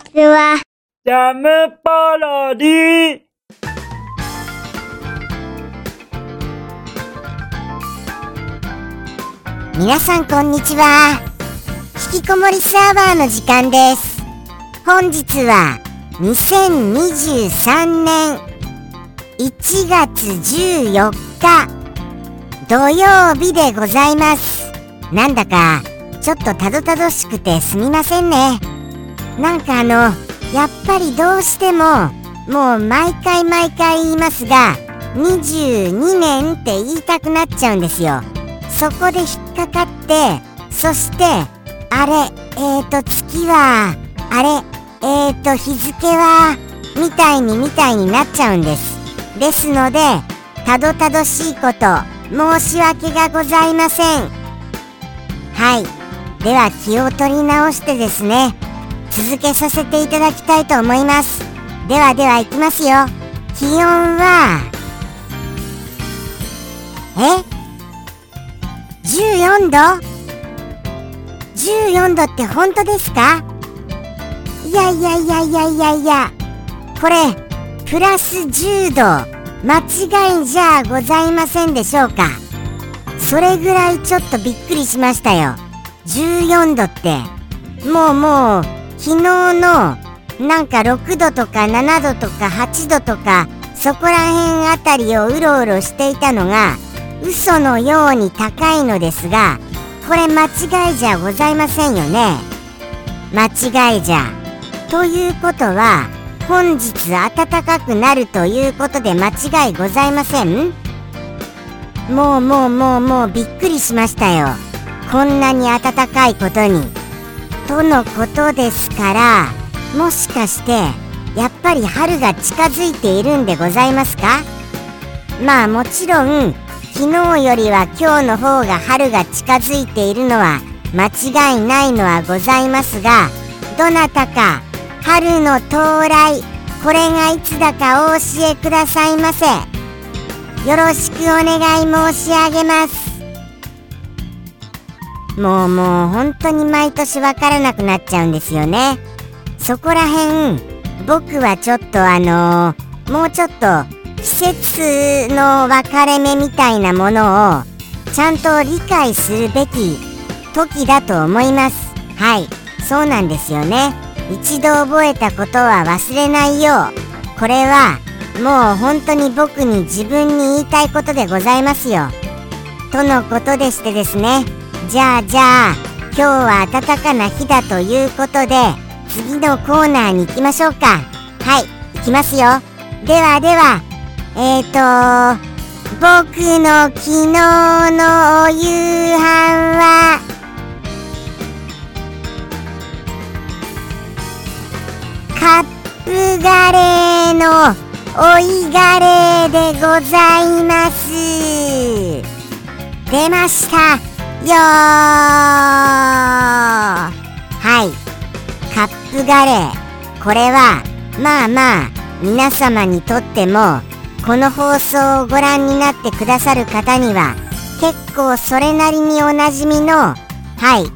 ちは。ジャムパロディ皆さんこんにちは。引きこもりサーバーの時間です。本日は2023年1月14日。土曜日でございます。なんだかちょっとたどたどしくてすみませんねなんかあのやっぱりどうしてももう毎回毎回言いますが22年って言いたくなっちゃうんですよ。そこで引っかかってそしてあれえーと月はあれえーと日付はみたいにみたいになっちゃうんです。ですのでたどたどしいこと申し訳がございません。はい。では気を取り直してですね続けさせていただきたいと思います。ではでは行きますよ。気温はえ？14度 ?14 度って本当ですか？いやいやいやいやいやいや。これプラス10度。間違いじゃございませんでしょうか？それぐらいちょっとびっくりしましたよ。14度って。もうもう昨日のなんか6度とか7度とか8度とかそこら辺あたりをうろうろしていたのが嘘のように高いのですがこれ間違いじゃございませんよね。間違いじゃ。ということは本日暖かくなるということで間違いございません？もうもうもうもうびっくりしましたよ。こんなに暖かいことに。とのことですからもしかしてやっぱり春が近づいているんでございますか？まあもちろん昨日よりは今日の方が春が近づいているのは間違いないのはございますがどなたか春の到来これがいつだかお教えくださいませ。よろしくお願い申し上げます。もうもう本当に毎年わからなくなっちゃうんですよね。そこらへん僕はちょっとあのー、もうちょっと季節の分かれ目みたいなものをちゃんと理解するべき時だと思います。はい。そうなんですよね。一度覚えたことは忘れないよう。これはもう本当に僕に自分に言いたいことでございますよ。とのことでしてですね。じゃあじゃあ今日は暖かな日だということで次のコーナーに行きましょうか。はい行きますよ。ではではえっ、ー、と僕の昨日のお夕飯は？カップガレーのおいガレーでございます。出ました。よー。はい。カップガレー。これはまあまあ皆様にとってもこの放送をご覧になってくださる方には結構それなりにおなじみのはい。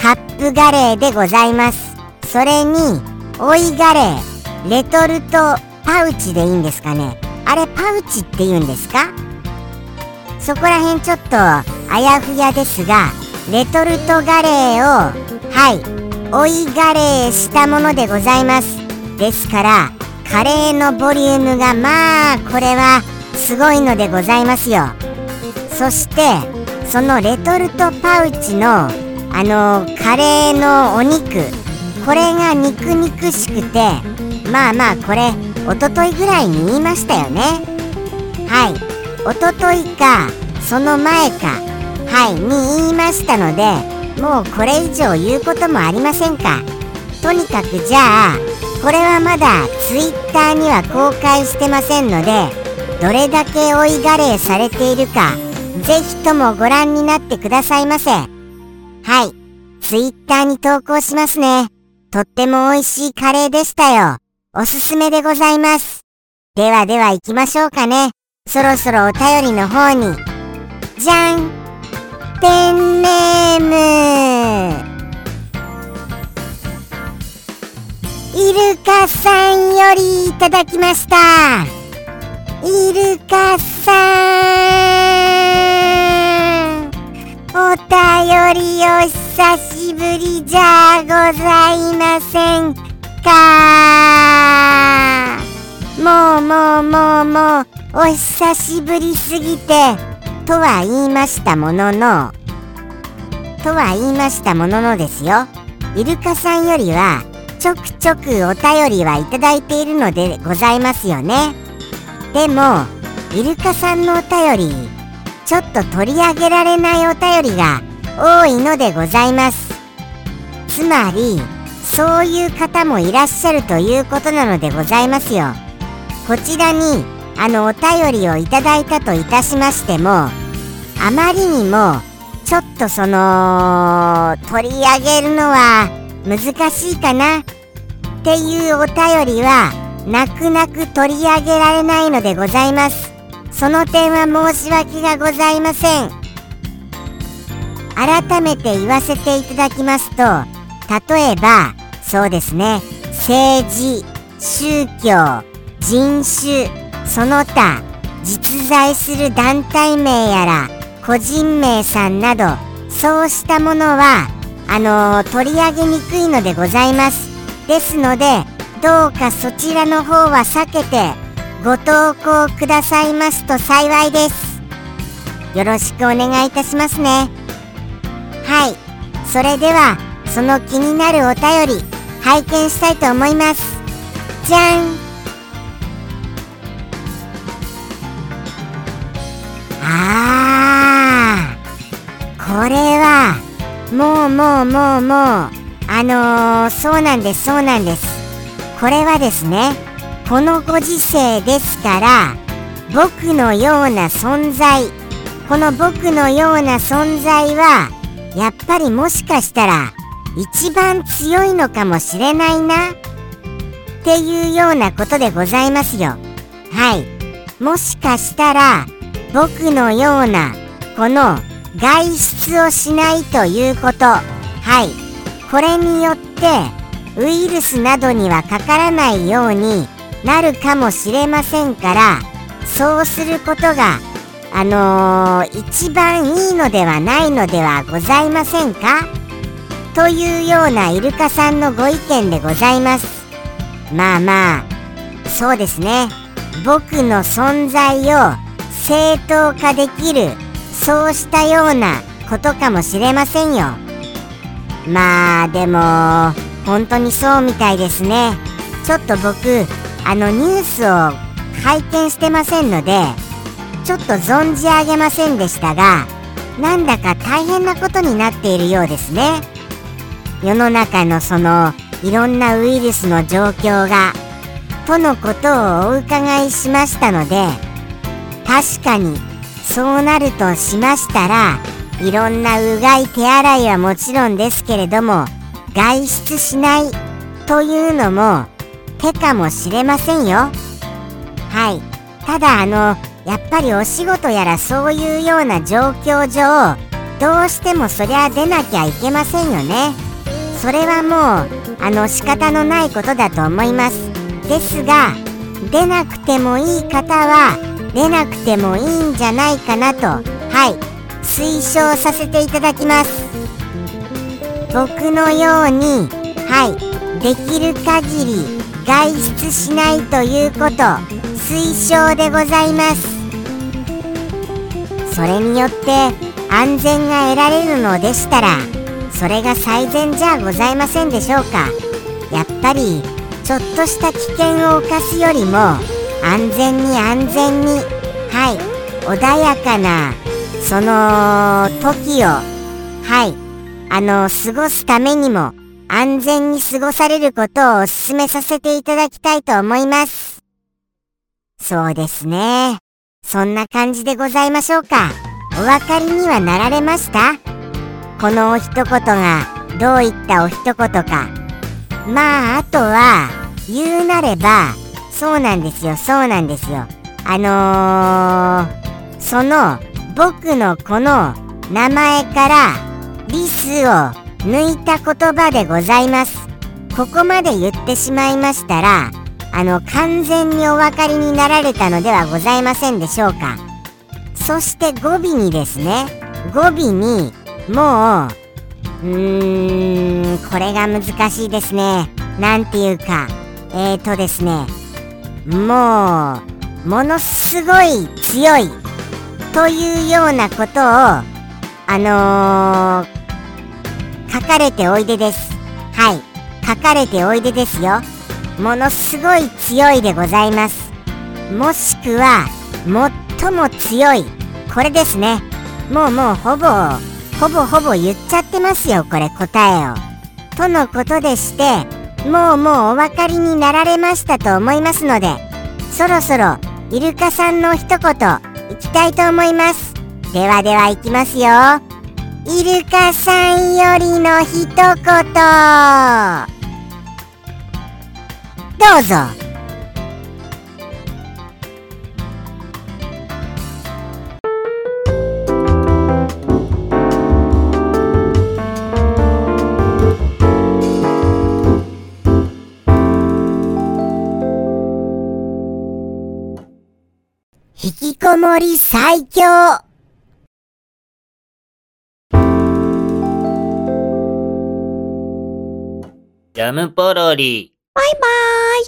カップガレーでございます。それに追いガレー。レトルトパウチでいいんですかね。あれパウチって言うんですか？そこら辺ちょっとあやふやですがレトルトガレーをはい追いガレーしたものでございます。ですからカレーのボリュームがまあこれはすごいのでございますよ。そしてそのレトルトパウチのあのカレーのお肉これが肉肉しくてまあまあこれおとといぐらいに言いましたよね。はいおとといかその前かはいに言いましたのでもうこれ以上言うこともありませんか。とにかくじゃあこれはまだ Twitter には公開してませんのでどれだけ追いガレーされているかぜひともご覧になってくださいませ。はい Twitter に投稿しますね。とっても美味しいカレーでしたよ。おすすめでございます。ではでは行きましょうかね。そろそろお便りの方に。じゃん。ペンネーム。イルカさんよりいただきました。イルカさん。お便りお久しぶりじゃございませんか？もうもうもうもうお久しぶりすぎて。とは言いましたもののとは言いましたもののですよ。イルカさんよりはちょくちょくお便りはいただいているのでございますよね。でもイルカさんのお便りちょっと取り上げられないお便りが多いのでございます。つまりそういう方もいらっしゃるということなのでございますよ。こちらにあのお便りをいただいたといたしましてもあまりにもちょっとその取り上げるのは難しいかなっていうお便りは泣く泣く取り上げられないのでございます。その点は申し訳がございません。改めて言わせていただきますと例えばそうですね政治宗教人種その他実在する団体名やら個人名さんなどそうしたものはあのー、取り上げにくいのでございます。ですのでどうかそちらの方は避けてご投稿くださいますと幸いです。よろしくお願いいたしますね。はい。それではその気になるお便り拝見したいと思います。じゃん。あーこれはもうもうもうもうあのー、そうなんですそうなんです。これはですねこのご時世ですから僕のような存在この僕のような存在はやっぱりもしかしたら一番強いのかもしれないなっていうようなことでございますよ。はい。もしかしたら僕のようなこの外出をしないということ。はい。これによってウイルスなどにはかからないようになるかもしれませんからそうすることがあのー、一番いいのではないのではございませんか？というようなイルカさんのご意見でございます。まあまあそうですね。僕の存在を正当化できるそうしたようなことかもしれませんよ。まあでも本当にそうみたいですね。ちょっと僕あのニュースを拝見してませんのでちょっと存じ上げませんでしたがなんだか大変なことになっているようですね。世の中のそのいろんなウイルスの状況がとのことをお伺いしましたので確かに。そうなるとしましたらいろんなうがい手洗いはもちろんですけれども外出しないというのも手かもしれませんよ。はい。ただあのやっぱりお仕事やらそういうような状況上どうしてもそりゃ出なきゃいけませんよね。それはもうあの仕方のないことだと思います。ですが出なくてもいい方は出なくてもいいんじゃないかなと。はい。推奨させていただきます。僕のようにはい。できる限り外出しないということ推奨でございます。それによって安全が得られるのでしたらそれが最善じゃございませんでしょうか。やっぱりちょっとした危険を冒すよりも安全に安全に。はい。穏やかなその時をはい。あの過ごすためにも安全に過ごされることをお勧めさせていただきたいと思います。そうですね。そんな感じでございましょうか。お分かりにはなられました？このお一言がどういったお一言か。まああとは言うなればそうなんですよそうなんですよあのー、その僕のこの名前からリスを抜いた言葉でございますここまで言ってしまいましたら、あの、完全にお分かりになられたのではございませんでしょうか。そして語尾にですね、語尾に、もう、うーん、これが難しいですね。なんていうか、えーとですね、もう、ものすごい強いというようなことを、あのー、書かれておいでです。はい、書かれておいでですよ。ものすごい強いでございます。もしくは、最も強い。これですね。もうもうほぼ、ほぼほぼ言っちゃってますよ、これ答えを。とのことでして、もうもうお分かりになられましたと思いますので、そろそろイルカさんの一言いきたいと思います。ではではいきますよ。イルカさんよりの一言。どうぞ。こもり最強ジャムポロリ。バイバーイ